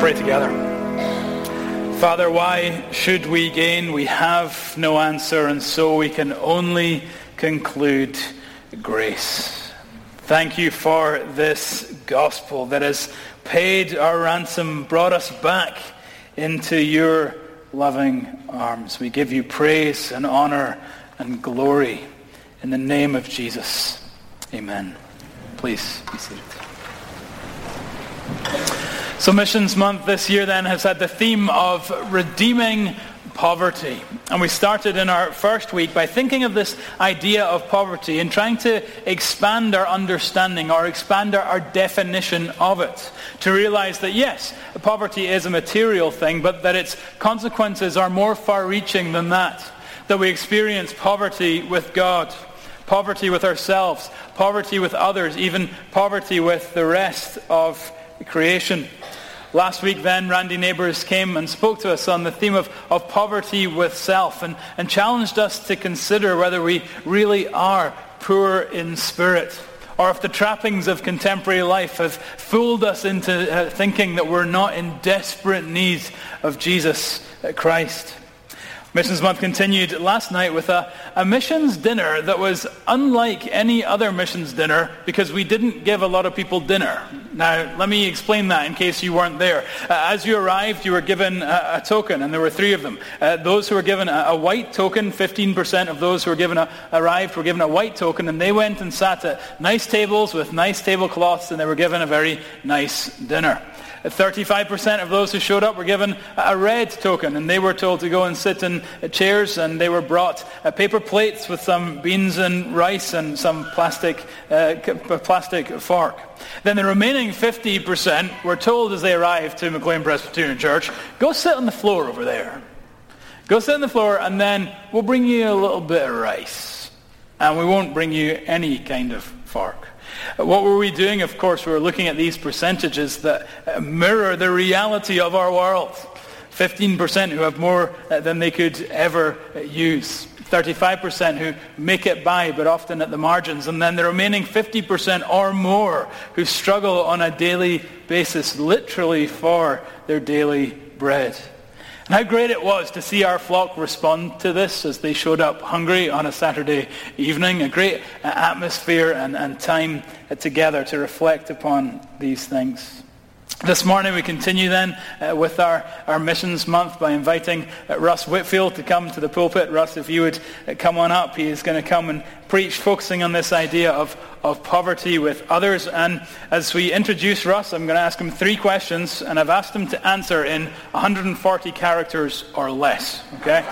pray together. Father, why should we gain? We have no answer, and so we can only conclude grace. Thank you for this gospel that has paid our ransom, brought us back into your loving arms. We give you praise and honor and glory in the name of Jesus. Amen. Please be seated. So Missions Month this year then has had the theme of redeeming poverty. And we started in our first week by thinking of this idea of poverty and trying to expand our understanding or expand our, our, definition of it. To realize that yes, poverty is a material thing, but that its consequences are more far-reaching than that. That we experience poverty with God, poverty with ourselves, poverty with others, even poverty with the rest of creation. Last week then, Randy Nabors came and spoke to us on the theme of, of poverty with self and, and challenged us to consider whether we really are poor in spirit or if the trappings of contemporary life have fooled us into uh, thinking that we're not in desperate need of Jesus Christ. Missions Month continued last night with a, a, missions dinner that was unlike any other missions dinner because we didn't give a lot of people dinner. Now, let me explain that in case you weren't there. Uh, as you arrived, you were given a, a, token, and there were three of them. Uh, those who were given a, a white token, 15% of those who were given arrived were given a white token, and they went and sat at nice tables with nice tablecloths, and they were given a very nice dinner. 35% of those who showed up were given a red token, and they were told to go and sit in chairs, and they were brought uh, paper plates with some beans and rice and some plastic, uh, plastic fork. Then the remaining 50% were told as they arrived to McLean Presbyterian Church, go sit on the floor over there. Go sit on the floor, and then we'll bring you a little bit of rice. And we won't bring you any kind of fork. What were we doing? Of course, we were looking at these percentages that mirror the reality of our world. 15% who have more uh, than they could ever uh, use. 35% who make it by, but often at the margins. And then the remaining 50% or more who struggle on a daily basis, literally for their daily bread. And how great it was to see our flock respond to this as they showed up hungry on a Saturday evening. A great uh, atmosphere and, and time together to reflect upon these things. This morning we continue then uh, with our, our missions month by inviting uh, Russ Whitfield to come to the pulpit. Russ, if you would uh, come on up, he is going to come and preach focusing on this idea of, of poverty with others. And as we introduce Russ, I'm going to ask him three questions, and I've asked him to answer in 140 characters or less. Okay?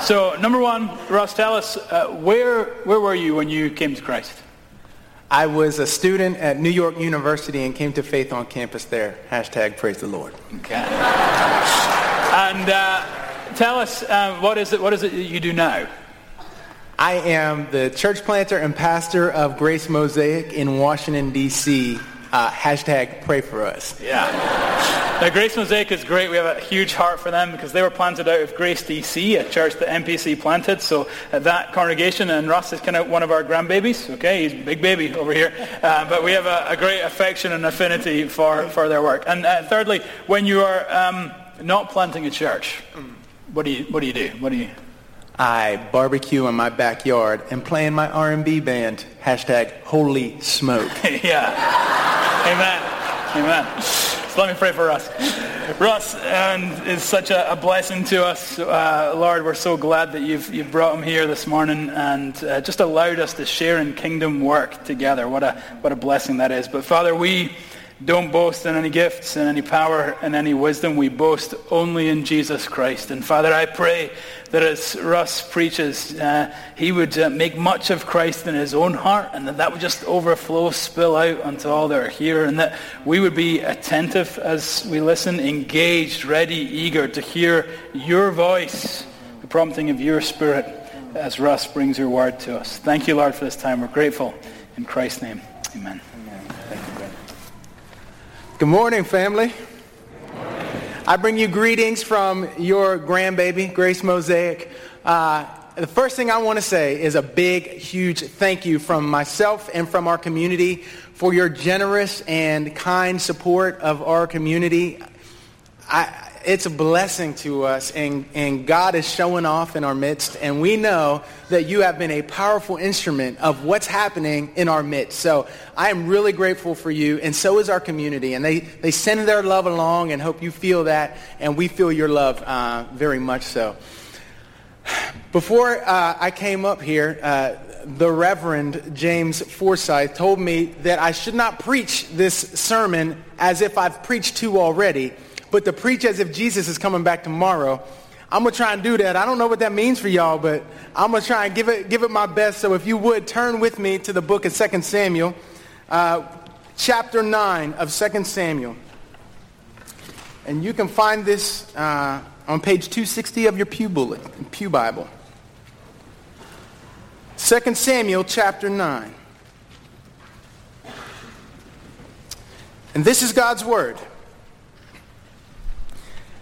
So number one, Russ, tell us, uh, where, where were you when you came to Christ? I was a student at New York University and came to faith on campus there. Hashtag praise the Lord. Okay. and uh, tell us, uh, what, is it, what is it that you do now? I am the church planter and pastor of Grace Mosaic in Washington, D.C. Uh, hashtag pray for us. Yeah. Now, Grace Mosaic is great. We have a huge heart for them because they were planted out of Grace DC, a church that MPC planted. So uh, that congregation, and Russ is kind of one of our grandbabies. Okay, he's a big baby over here. Uh, but we have a, a, great affection and affinity for, for their work. And uh, thirdly, when you are um, not planting a church, what do you, what do, you do? What do you... I barbecue in my backyard and play in my R&B band. Hashtag holy smoke. yeah. Amen. Amen let me pray for Russ. Russ and is such a, a blessing to us. Uh, Lord, we're so glad that you've, you've brought him here this morning and uh, just allowed us to share in kingdom work together. What a, what a blessing that is. But Father, we don't boast in any gifts, in any power, in any wisdom. We boast only in Jesus Christ. And Father, I pray that as Russ preaches, uh, he would uh, make much of Christ in his own heart and that that would just overflow, spill out onto all that are here and that we would be attentive as we listen, engaged, ready, eager to hear your voice, the prompting of your spirit as Russ brings your word to us. Thank you, Lord, for this time. We're grateful. In Christ's name, amen. Good morning, family. I bring you greetings from your grandbaby, Grace Mosaic. Uh, the first thing I want to say is a big, huge thank you from myself and from our community for your generous and kind support of our community. I, it's a blessing to us, and, and God is showing off in our midst, and we know that you have been a powerful instrument of what's happening in our midst. So I am really grateful for you, and so is our community, and they, they send their love along and hope you feel that, and we feel your love uh, very much so. Before uh, I came up here, uh, the Reverend James Forsyth told me that I should not preach this sermon as if I've preached two already, but to preach as if Jesus is coming back tomorrow. I'm going to try and do that. I don't know what that means for y'all, but I'm going to try and give it, give it my best. So if you would, turn with me to the book of 2 Samuel, uh, chapter 9 of 2 Samuel. And you can find this uh, on page 260 of your Pew, bullet, Pew Bible. 2 Samuel chapter 9. And this is God's word.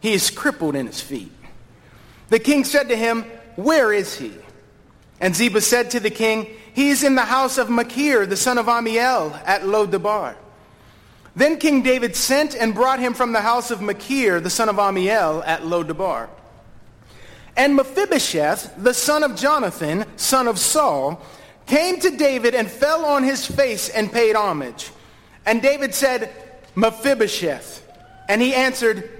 he is crippled in his feet. The king said to him, Where is he? And Ziba said to the king, He is in the house of Machir, the son of Ammiel, at Lo-debar. Then King David sent and brought him from the house of Machir, the son of Ammiel, at Lo-debar. And Mephibosheth, the son of Jonathan, son of Saul, came to David and fell on his face and paid homage. And David said, Mephibosheth. And he answered,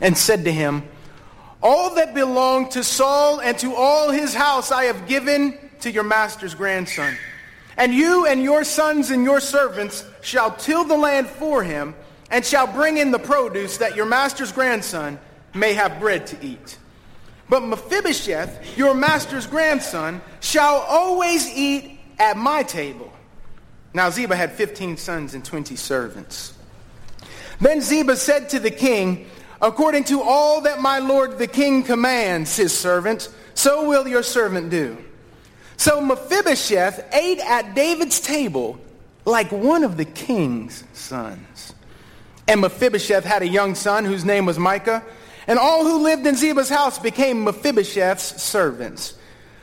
and said to him, All that belonged to Saul and to all his house I have given to your master's grandson. And you and your sons and your servants shall till the land for him and shall bring in the produce that your master's grandson may have bread to eat. But Mephibosheth, your master's grandson, shall always eat at my table. Now Ziba had 15 sons and 20 servants. Then Ziba said to the king, According to all that my lord the king commands his servant, so will your servant do. So Mephibosheth ate at David's table like one of the king's sons. And Mephibosheth had a young son whose name was Micah, and all who lived in Ziba's house became Mephibosheth's servants.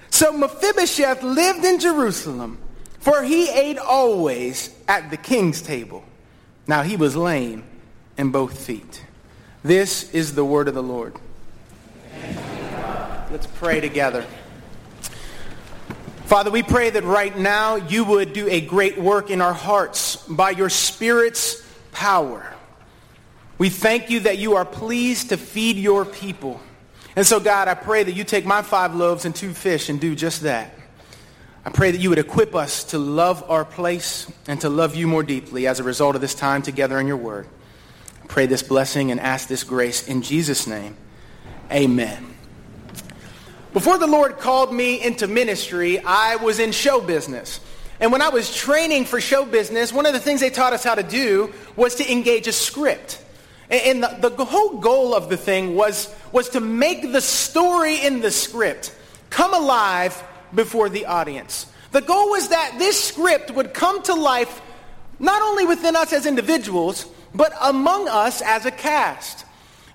So Mephibosheth lived in Jerusalem, for he ate always at the king's table. Now he was lame in both feet. This is the word of the Lord. Let's pray together. Father, we pray that right now you would do a great work in our hearts by your Spirit's power. We thank you that you are pleased to feed your people. And so, God, I pray that you take my five loaves and two fish and do just that. I pray that you would equip us to love our place and to love you more deeply as a result of this time together in your word pray this blessing and ask this grace in Jesus' name. Amen. Before the Lord called me into ministry, I was in show business. And when I was training for show business, one of the things they taught us how to do was to engage a script. And the, the whole goal of the thing was, was to make the story in the script come alive before the audience. The goal was that this script would come to life not only within us as individuals, but among us as a cast.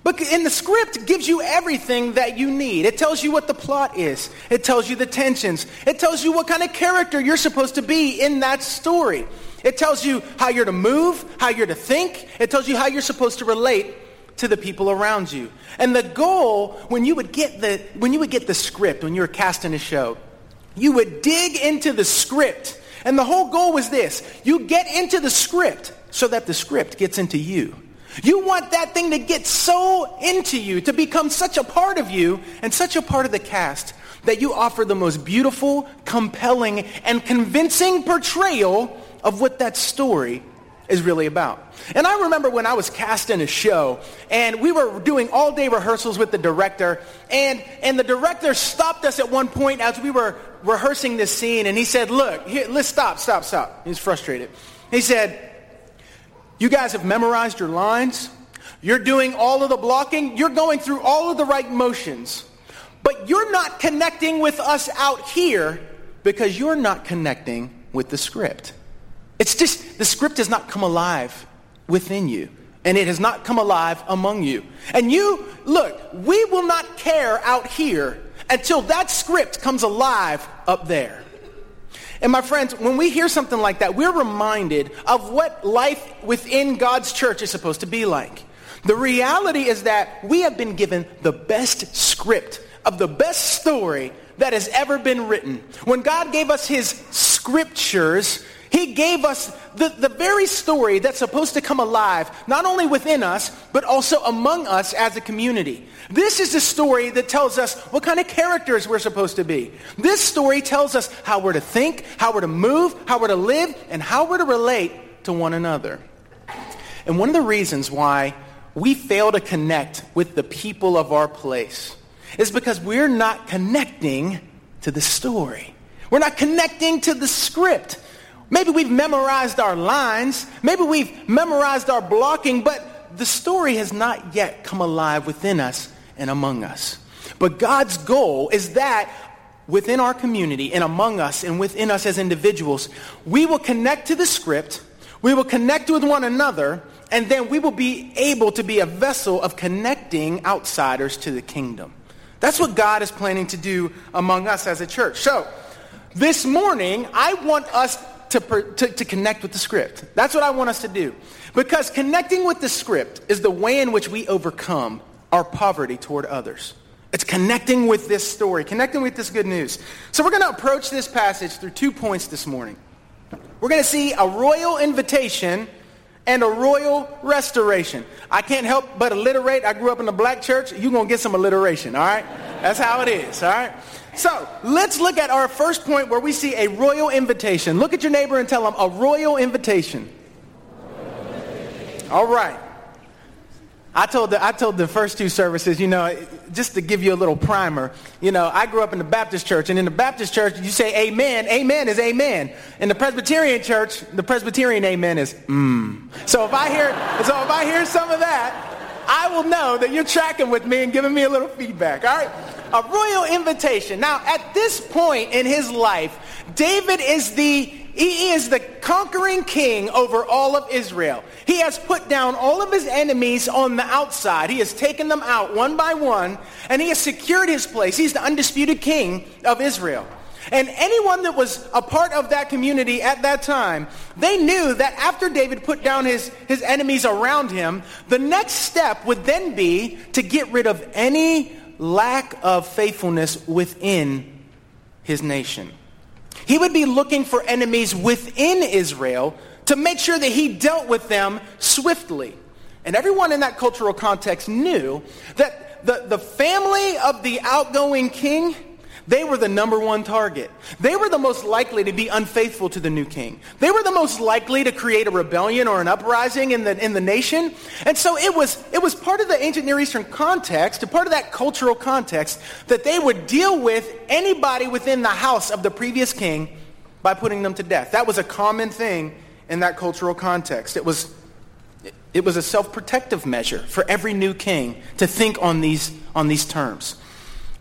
But in the script gives you everything that you need. It tells you what the plot is. It tells you the tensions. It tells you what kind of character you're supposed to be in that story. It tells you how you're to move, how you're to think. It tells you how you're supposed to relate to the people around you. And the goal when you would get the when you would get the script when you were casting a show, you would dig into the script. And the whole goal was this. You get into the script so that the script gets into you. You want that thing to get so into you, to become such a part of you and such a part of the cast that you offer the most beautiful, compelling, and convincing portrayal of what that story is really about. And I remember when I was cast in a show and we were doing all day rehearsals with the director and, and the director stopped us at one point as we were rehearsing this scene and he said, look, here, let's stop, stop, stop. He's frustrated. He said, you guys have memorized your lines. You're doing all of the blocking. You're going through all of the right motions. But you're not connecting with us out here because you're not connecting with the script. It's just the script has not come alive within you. And it has not come alive among you. And you, look, we will not care out here until that script comes alive up there. And my friends, when we hear something like that, we're reminded of what life within God's church is supposed to be like. The reality is that we have been given the best script of the best story that has ever been written. When God gave us his scriptures, he gave us the, the very story that's supposed to come alive, not only within us, but also among us as a community. This is the story that tells us what kind of characters we're supposed to be. This story tells us how we're to think, how we're to move, how we're to live, and how we're to relate to one another. And one of the reasons why we fail to connect with the people of our place is because we're not connecting to the story. We're not connecting to the script. Maybe we've memorized our lines. Maybe we've memorized our blocking, but the story has not yet come alive within us and among us. But God's goal is that within our community and among us and within us as individuals, we will connect to the script, we will connect with one another, and then we will be able to be a vessel of connecting outsiders to the kingdom. That's what God is planning to do among us as a church. So, this morning, I want us to, to, to, connect with the script. That's what I want us to do. Because connecting with the script is the way in which we overcome our poverty toward others. It's connecting with this story, connecting with this good news. So we're going to approach this passage through two points this morning. We're going to see a royal invitation and a royal restoration. I can't help but alliterate. I grew up in a black church. You're going to get some alliteration, all right? That's how it is, all right? So let's look at our first point where we see a royal invitation. Look at your neighbor and tell them a royal invitation. All right. I told, the, I told the first two services, you know, just to give you a little primer, you know, I grew up in the Baptist church, and in the Baptist church, you say amen. Amen is amen. In the Presbyterian church, the Presbyterian amen is mmm. So if I hear, so if I hear some of that, I will know that you're tracking with me and giving me a little feedback, all right? a royal invitation. Now, at this point in his life, David is the he is the conquering king over all of Israel. He has put down all of his enemies on the outside. He has taken them out one by one, and he has secured his place. He's the undisputed king of Israel. And anyone that was a part of that community at that time, they knew that after David put down his, his enemies around him, the next step would then be to get rid of any lack of faithfulness within his nation. He would be looking for enemies within Israel to make sure that he dealt with them swiftly. And everyone in that cultural context knew that the, the family of the outgoing king they were the number one target. They were the most likely to be unfaithful to the new king. They were the most likely to create a rebellion or an uprising in the, in the nation. And so it was, it was part of the ancient Near Eastern context, part of that cultural context, that they would deal with anybody within the house of the previous king by putting them to death. That was a common thing in that cultural context. It was, it was a self-protective measure for every new king to think on these, on these terms.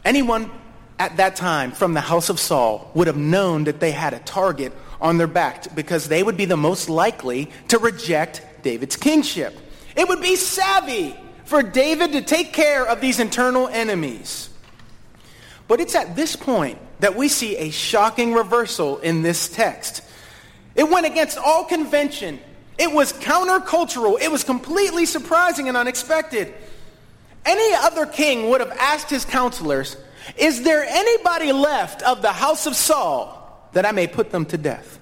Anyone at that time from the house of Saul would have known that they had a target on their back because they would be the most likely to reject David's kingship. It would be savvy for David to take care of these internal enemies. But it's at this point that we see a shocking reversal in this text. It went against all convention. It was countercultural. It was completely surprising and unexpected. Any other king would have asked his counselors, is there anybody left of the house of Saul that I may put them to death?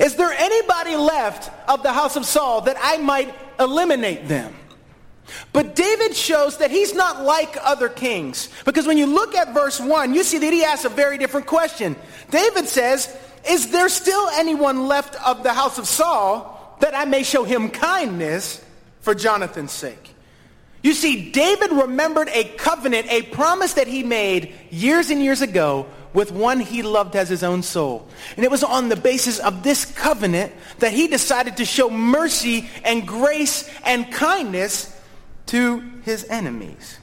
Is there anybody left of the house of Saul that I might eliminate them? But David shows that he's not like other kings. Because when you look at verse 1, you see that he asks a very different question. David says, Is there still anyone left of the house of Saul that I may show him kindness for Jonathan's sake? You see, David remembered a covenant, a promise that he made years and years ago with one he loved as his own soul. And it was on the basis of this covenant that he decided to show mercy and grace and kindness to his enemies.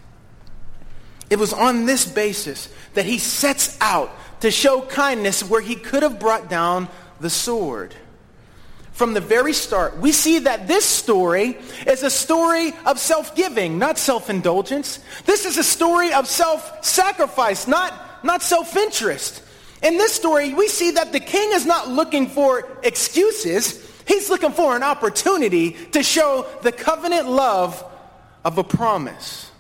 It was on this basis that he sets out to show kindness where he could have brought down the sword. From the very start, we see that this story is a story of self-giving, not self-indulgence. This is a story of self-sacrifice, not, not self-interest. In this story, we see that the king is not looking for excuses. He's looking for an opportunity to show the covenant love of a promise.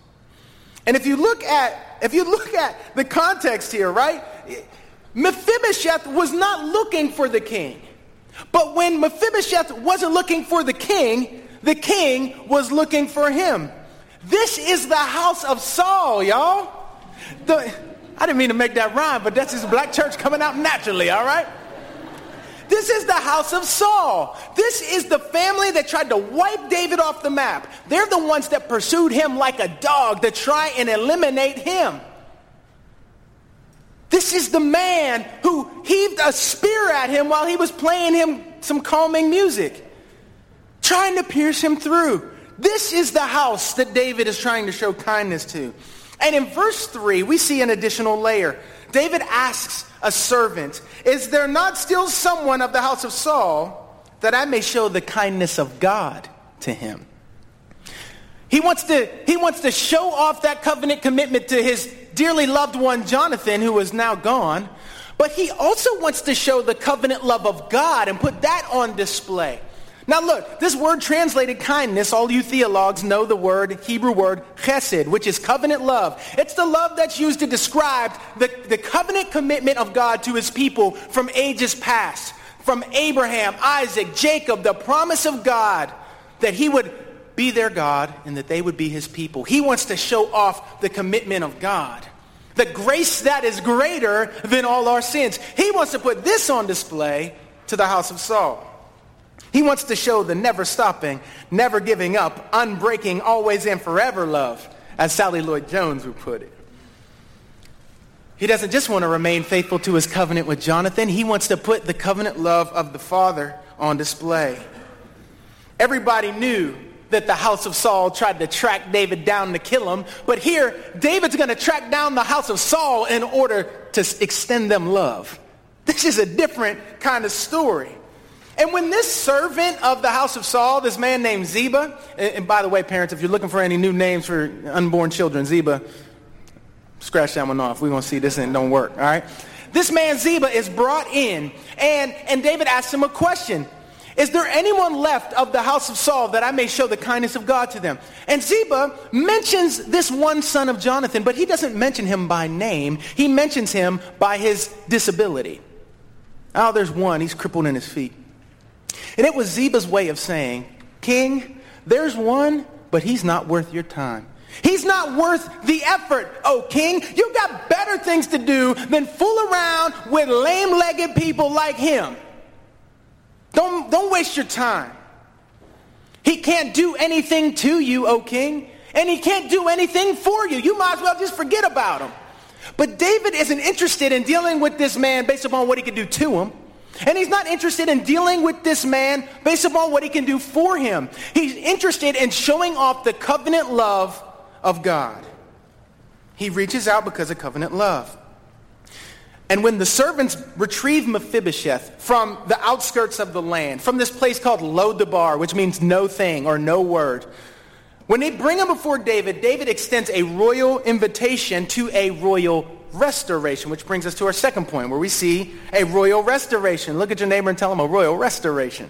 And if you look at, if you look at the context here, right? Mephibosheth was not looking for the king. But when Mephibosheth wasn't looking for the king, the king was looking for him. This is the house of Saul, y'all. The, I didn't mean to make that rhyme, but that's just black church coming out naturally, all right? This is the house of Saul. This is the family that tried to wipe David off the map. They're the ones that pursued him like a dog to try and eliminate him. This is the man who heaved a spear at him while he was playing him some calming music, trying to pierce him through. This is the house that David is trying to show kindness to. And in verse 3, we see an additional layer. David asks a servant, Is there not still someone of the house of Saul that I may show the kindness of God to him? He wants to, he wants to show off that covenant commitment to his dearly loved one, Jonathan, who is now gone. But he also wants to show the covenant love of God and put that on display. Now look, this word translated kindness, all you theologues know the word, Hebrew word, chesed, which is covenant love. It's the love that's used to describe the, the covenant commitment of God to his people from ages past. From Abraham, Isaac, Jacob, the promise of God that he would be their God and that they would be his people. He wants to show off the commitment of God. The grace that is greater than all our sins. He wants to put this on display to the house of Saul. He wants to show the never stopping, never giving up, unbreaking, always and forever love, as Sally Lloyd Jones would put it. He doesn't just want to remain faithful to his covenant with Jonathan. He wants to put the covenant love of the Father on display. Everybody knew that the house of Saul tried to track David down to kill him. But here, David's going to track down the house of Saul in order to extend them love. This is a different kind of story. And when this servant of the house of Saul, this man named Ziba, and by the way, parents, if you're looking for any new names for unborn children, Ziba, scratch that one off. We're going to see this and don't work, all right? This man Ziba is brought in, and, and David asks him a question. Is there anyone left of the house of Saul that I may show the kindness of God to them? And Ziba mentions this one son of Jonathan, but he doesn't mention him by name. He mentions him by his disability. Oh, there's one. He's crippled in his feet. And it was Ziba's way of saying, King, there's one, but he's not worth your time. He's not worth the effort, oh king. You've got better things to do than fool around with lame-legged people like him. Don't, don't waste your time. He can't do anything to you, O king, and he can't do anything for you. You might as well just forget about him. But David isn't interested in dealing with this man based upon what he can do to him. And he's not interested in dealing with this man based upon what he can do for him. He's interested in showing off the covenant love of God. He reaches out because of covenant love. And when the servants retrieve Mephibosheth from the outskirts of the land, from this place called Lo-debar, which means no thing or no word, when they bring him before David, David extends a royal invitation to a royal restoration, which brings us to our second point, where we see a royal restoration. Look at your neighbor and tell him a royal restoration.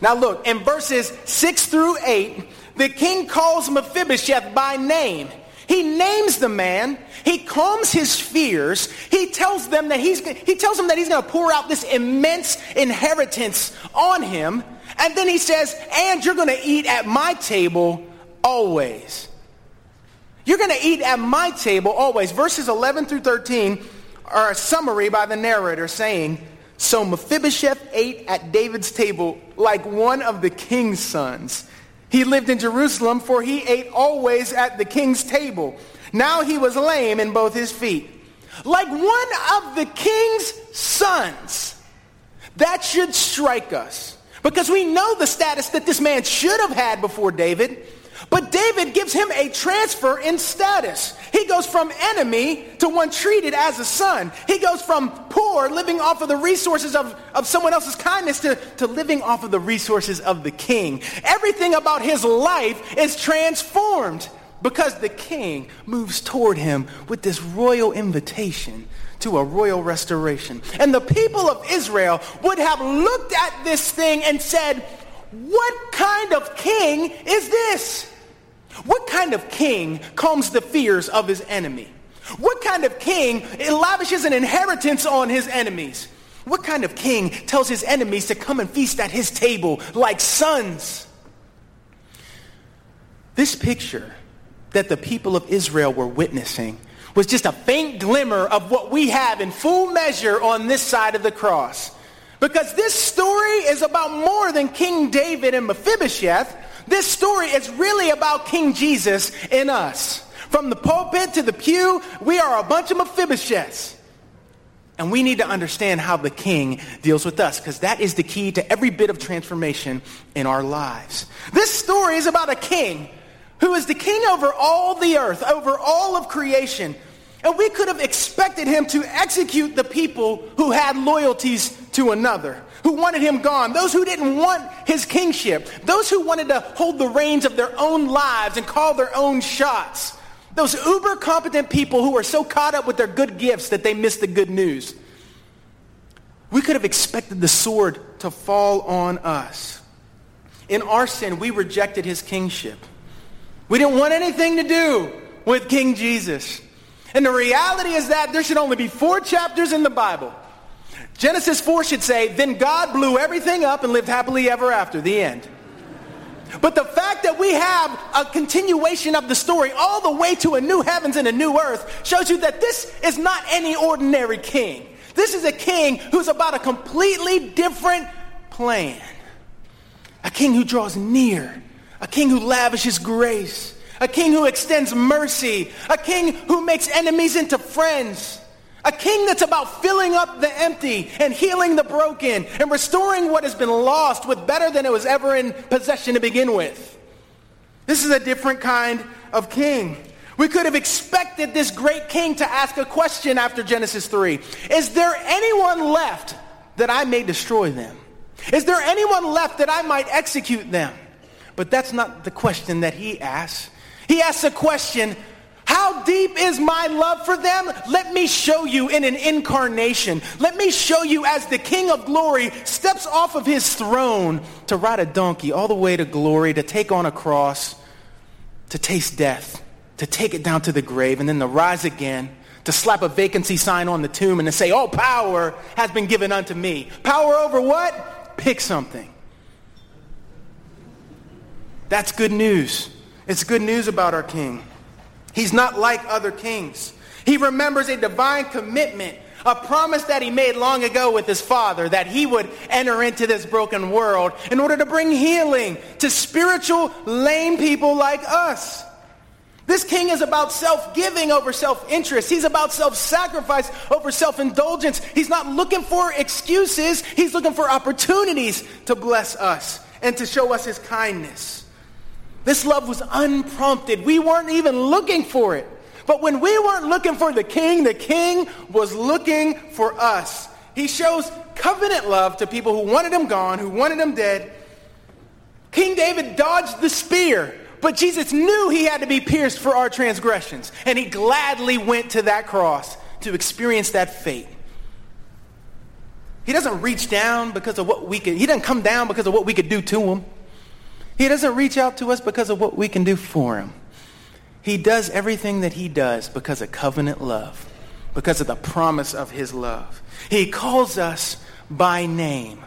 Now look, in verses 6 through 8, the king calls Mephibosheth by name. He names the man. He calms his fears. He tells them that he's, he tells him that he's going to pour out this immense inheritance on him. And then he says, and you're going to eat at my table always. You're going to eat at my table always. Verses 11 through 13 are a summary by the narrator saying, so Mephibosheth ate at David's table like one of the king's sons. He lived in Jerusalem, for he ate always at the king's table. Now he was lame in both his feet. Like one of the king's sons. That should strike us. Because we know the status that this man should have had before David. But David gives him a transfer in status. He goes from enemy to one treated as a son. He goes from poor, living off of the resources of, of someone else's kindness, to, to living off of the resources of the king. Everything about his life is transformed because the king moves toward him with this royal invitation to a royal restoration. And the people of Israel would have looked at this thing and said, what kind of king is this? What kind of king calms the fears of his enemy? What kind of king lavishes an inheritance on his enemies? What kind of king tells his enemies to come and feast at his table like sons? This picture that the people of Israel were witnessing was just a faint glimmer of what we have in full measure on this side of the cross. Because this story is about more than King David and Mephibosheth. This story is really about King Jesus in us. From the pulpit to the pew, we are a bunch of Mephibosheths. And we need to understand how the king deals with us because that is the key to every bit of transformation in our lives. This story is about a king who is the king over all the earth, over all of creation. And we could have expected him to execute the people who had loyalties to another, who wanted him gone, those who didn't want his kingship, those who wanted to hold the reins of their own lives and call their own shots, those uber competent people who are so caught up with their good gifts that they miss the good news. We could have expected the sword to fall on us. In our sin, we rejected his kingship. We didn't want anything to do with King Jesus. And the reality is that there should only be four chapters in the Bible. Genesis 4 should say, then God blew everything up and lived happily ever after. The end. But the fact that we have a continuation of the story all the way to a new heavens and a new earth shows you that this is not any ordinary king. This is a king who's about a completely different plan. A king who draws near. A king who lavishes grace a king who extends mercy, a king who makes enemies into friends, a king that's about filling up the empty and healing the broken and restoring what has been lost with better than it was ever in possession to begin with. This is a different kind of king. We could have expected this great king to ask a question after Genesis 3. Is there anyone left that I may destroy them? Is there anyone left that I might execute them? But that's not the question that he asks. He asks a question, how deep is my love for them? Let me show you in an incarnation. Let me show you as the King of glory steps off of his throne to ride a donkey all the way to glory, to take on a cross, to taste death, to take it down to the grave, and then to rise again, to slap a vacancy sign on the tomb and to say, all power has been given unto me. Power over what? Pick something. That's good news. It's good news about our king. He's not like other kings. He remembers a divine commitment, a promise that he made long ago with his father that he would enter into this broken world in order to bring healing to spiritual lame people like us. This king is about self-giving over self-interest. He's about self-sacrifice over self-indulgence. He's not looking for excuses. He's looking for opportunities to bless us and to show us his kindness. This love was unprompted. We weren't even looking for it. But when we weren't looking for the king, the king was looking for us. He shows covenant love to people who wanted him gone, who wanted him dead. King David dodged the spear, but Jesus knew he had to be pierced for our transgressions. And he gladly went to that cross to experience that fate. He doesn't reach down because of what we could, he doesn't come down because of what we could do to him. He doesn't reach out to us because of what we can do for him. He does everything that he does because of covenant love, because of the promise of his love. He calls us by name.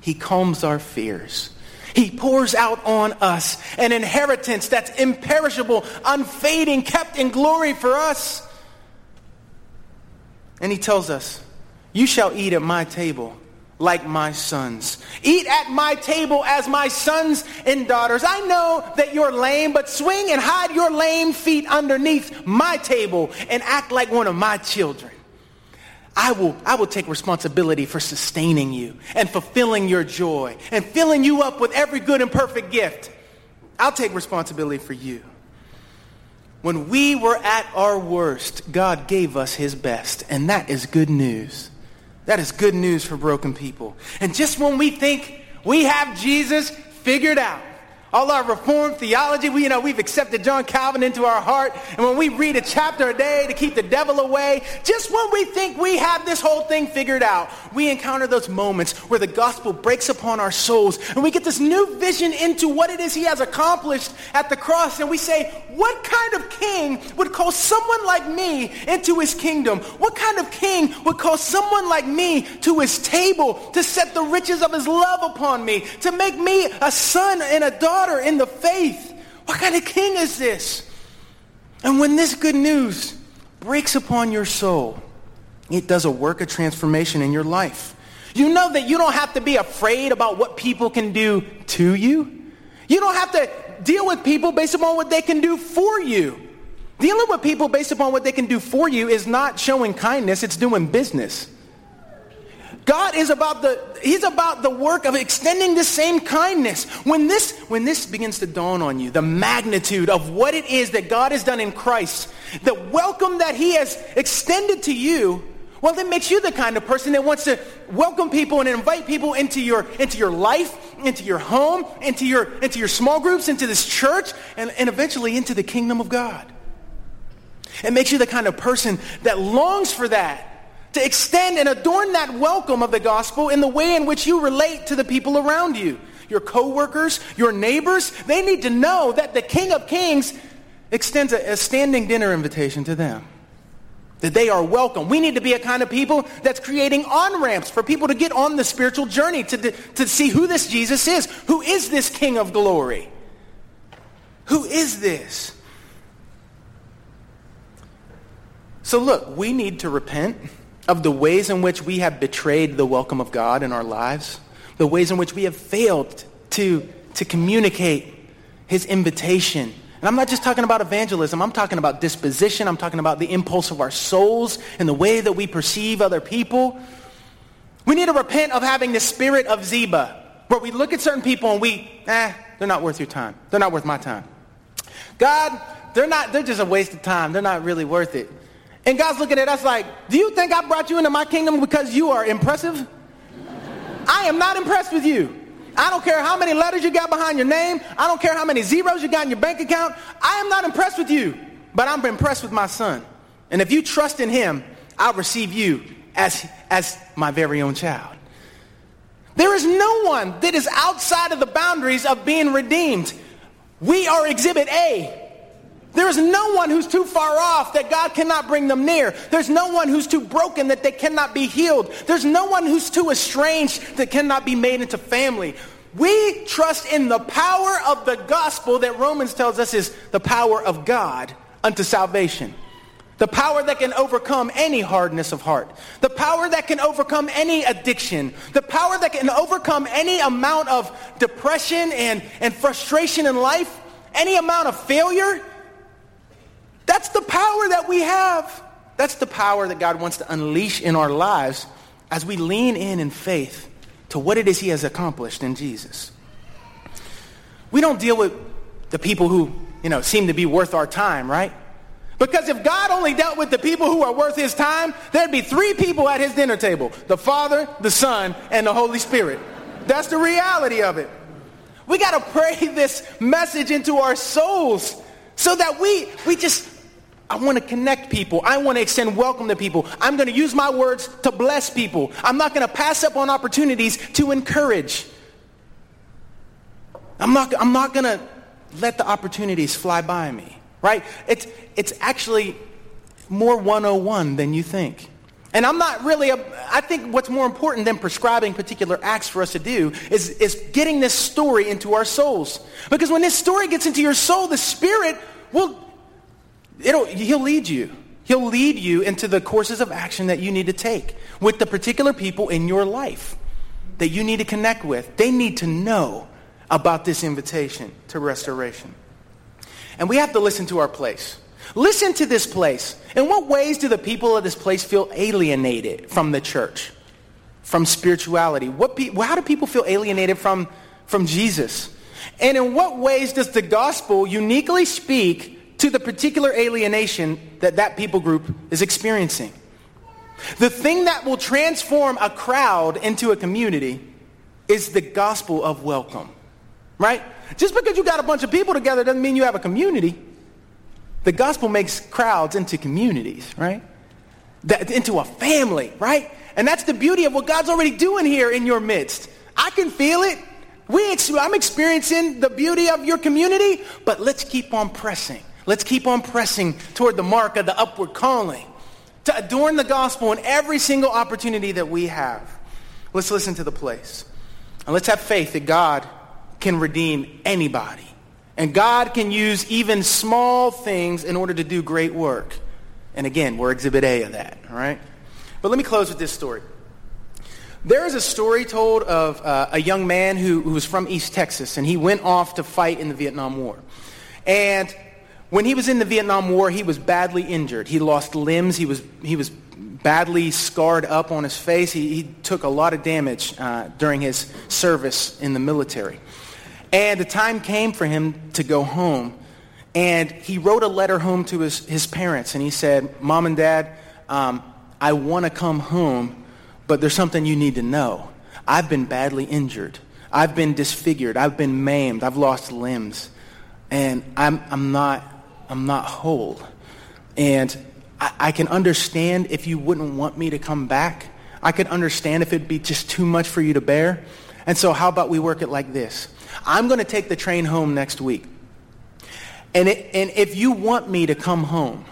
He calms our fears. He pours out on us an inheritance that's imperishable, unfading, kept in glory for us. And he tells us, you shall eat at my table like my sons. Eat at my table as my sons and daughters. I know that you're lame, but swing and hide your lame feet underneath my table and act like one of my children. I will, I will take responsibility for sustaining you and fulfilling your joy and filling you up with every good and perfect gift. I'll take responsibility for you. When we were at our worst, God gave us his best, and that is good news. That is good news for broken people. And just when we think we have Jesus figured out, all our reformed theology, we, you know, we've accepted John Calvin into our heart. And when we read a chapter a day to keep the devil away, just when we think we have this whole thing figured out, we encounter those moments where the gospel breaks upon our souls and we get this new vision into what it is he has accomplished at the cross. And we say, what kind of king would call someone like me into his kingdom? What kind of king would call someone like me to his table to set the riches of his love upon me, to make me a son and a daughter daughter in the faith. What kind of king is this? And when this good news breaks upon your soul, it does a work of transformation in your life. You know that you don't have to be afraid about what people can do to you. You don't have to deal with people based upon what they can do for you. Dealing with people based upon what they can do for you is not showing kindness, it's doing business. God is about the, he's about the work of extending the same kindness. When this, when this begins to dawn on you, the magnitude of what it is that God has done in Christ, the welcome that he has extended to you, well, it makes you the kind of person that wants to welcome people and invite people into your, into your life, into your home, into your, into your small groups, into this church, and, and eventually into the kingdom of God. It makes you the kind of person that longs for that to extend and adorn that welcome of the gospel in the way in which you relate to the people around you. Your coworkers, your neighbors, they need to know that the King of Kings extends a, a standing dinner invitation to them. That they are welcome. We need to be a kind of people that's creating on-ramps for people to get on the spiritual journey to, to see who this Jesus is. Who is this King of glory? Who is this? So look, we need to repent of the ways in which we have betrayed the welcome of God in our lives, the ways in which we have failed to, to communicate his invitation. And I'm not just talking about evangelism. I'm talking about disposition. I'm talking about the impulse of our souls and the way that we perceive other people. We need to repent of having the spirit of Ziba, where we look at certain people and we, eh, they're not worth your time. They're not worth my time. God, they're not, they're just a waste of time. They're not really worth it. And God's looking at us like, do you think I brought you into my kingdom because you are impressive? I am not impressed with you. I don't care how many letters you got behind your name. I don't care how many zeros you got in your bank account. I am not impressed with you, but I'm impressed with my son. And if you trust in him, I'll receive you as, as my very own child. There is no one that is outside of the boundaries of being redeemed. We are exhibit A. There is no one who's too far off that God cannot bring them near. There's no one who's too broken that they cannot be healed. There's no one who's too estranged that cannot be made into family. We trust in the power of the gospel that Romans tells us is the power of God unto salvation. The power that can overcome any hardness of heart. The power that can overcome any addiction. The power that can overcome any amount of depression and, and frustration in life. Any amount of failure that's the power that we have. That's the power that God wants to unleash in our lives as we lean in in faith to what it is he has accomplished in Jesus. We don't deal with the people who, you know, seem to be worth our time, right? Because if God only dealt with the people who are worth his time, there'd be three people at his dinner table. The Father, the Son, and the Holy Spirit. That's the reality of it. We got to pray this message into our souls so that we, we just I want to connect people. I want to extend welcome to people. I'm going to use my words to bless people. I'm not going to pass up on opportunities to encourage. I'm not, I'm not going to let the opportunities fly by me, right? It's, it's actually more 101 than you think. And I'm not really, a, I think what's more important than prescribing particular acts for us to do is, is getting this story into our souls. Because when this story gets into your soul, the Spirit will, it'll, he'll lead you. He'll lead you into the courses of action that you need to take with the particular people in your life that you need to connect with. They need to know about this invitation to restoration. And we have to listen to our place. Listen to this place. In what ways do the people of this place feel alienated from the church, from spirituality? What pe- how do people feel alienated from, from Jesus? And in what ways does the gospel uniquely speak to the particular alienation that that people group is experiencing? The thing that will transform a crowd into a community is the gospel of welcome, right? Just because you got a bunch of people together doesn't mean you have a community. The gospel makes crowds into communities, right? That, into a family, right? And that's the beauty of what God's already doing here in your midst. I can feel it. We I'm experiencing the beauty of your community, but let's keep on pressing. Let's keep on pressing toward the mark of the upward calling to adorn the gospel in every single opportunity that we have. Let's listen to the place. And let's have faith that God can redeem anybody. And God can use even small things in order to do great work. And again, we're exhibit A of that, all right? But let me close with this story. There is a story told of uh, a young man who, who was from East Texas, and he went off to fight in the Vietnam War. And when he was in the Vietnam War, he was badly injured. He lost limbs. He was, he was badly scarred up on his face. He, he took a lot of damage uh, during his service in the military. And the time came for him to go home. And he wrote a letter home to his, his parents. And he said, Mom and Dad, um, I want to come home, but there's something you need to know. I've been badly injured. I've been disfigured. I've been maimed. I've lost limbs. And I'm, I'm, not, I'm not whole. And I, I can understand if you wouldn't want me to come back. I could understand if it'd be just too much for you to bear. And so how about we work it like this? I'm going to take the train home next week. And, it, and if you want me to come home,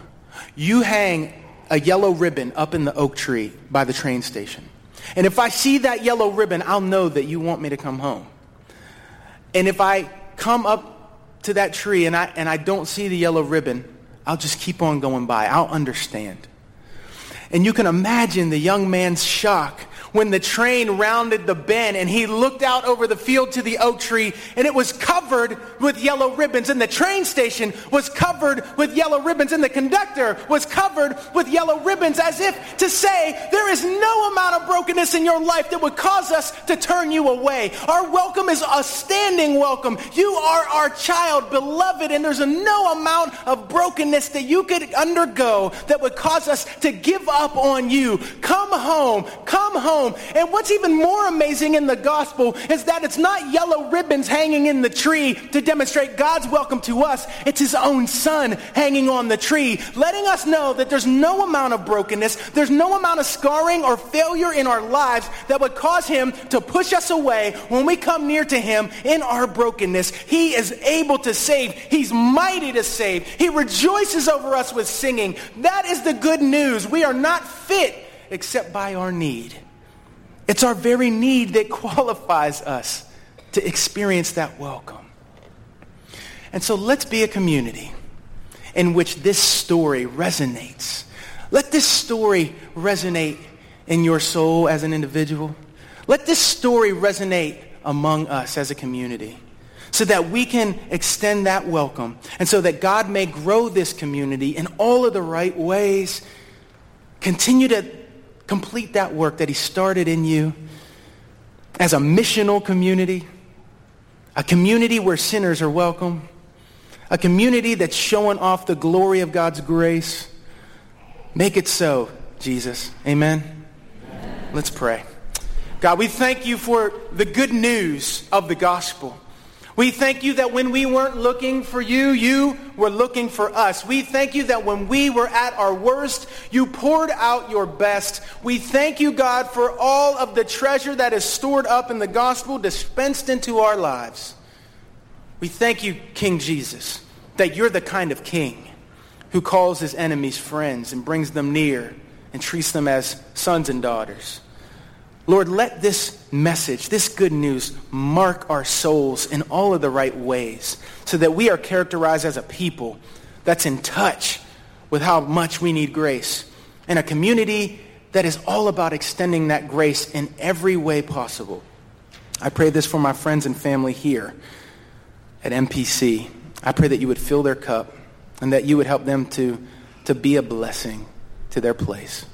you hang a yellow ribbon up in the oak tree by the train station. And if I see that yellow ribbon, I'll know that you want me to come home. And if I come up to that tree and I, and I don't see the yellow ribbon, I'll just keep on going by. I'll understand. And you can imagine the young man's shock when the train rounded the bend and he looked out over the field to the oak tree and it was covered with yellow ribbons and the train station was covered with yellow ribbons and the conductor was covered with yellow ribbons as if to say there is no amount of brokenness in your life that would cause us to turn you away. Our welcome is a standing welcome. You are our child, beloved, and there's no amount of brokenness that you could undergo that would cause us to give up on you. Come home. Come home home. And what's even more amazing in the gospel is that it's not yellow ribbons hanging in the tree to demonstrate God's welcome to us. It's his own son hanging on the tree, letting us know that there's no amount of brokenness, there's no amount of scarring or failure in our lives that would cause him to push us away when we come near to him in our brokenness. He is able to save. He's mighty to save. He rejoices over us with singing. That is the good news. We are not fit except by our need. It's our very need that qualifies us to experience that welcome. And so let's be a community in which this story resonates. Let this story resonate in your soul as an individual. Let this story resonate among us as a community so that we can extend that welcome and so that God may grow this community in all of the right ways. Continue to complete that work that he started in you as a missional community, a community where sinners are welcome, a community that's showing off the glory of God's grace. Make it so, Jesus. Amen. Amen. Let's pray. God, we thank you for the good news of the gospel. We thank you that when we weren't looking for you, you were looking for us. We thank you that when we were at our worst, you poured out your best. We thank you, God, for all of the treasure that is stored up in the gospel dispensed into our lives. We thank you, King Jesus, that you're the kind of king who calls his enemies friends and brings them near and treats them as sons and daughters. Lord, let this message, this good news, mark our souls in all of the right ways so that we are characterized as a people that's in touch with how much we need grace and a community that is all about extending that grace in every way possible. I pray this for my friends and family here at MPC. I pray that you would fill their cup and that you would help them to, to be a blessing to their place.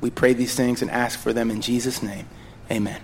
We pray these things and ask for them in Jesus' name. Amen.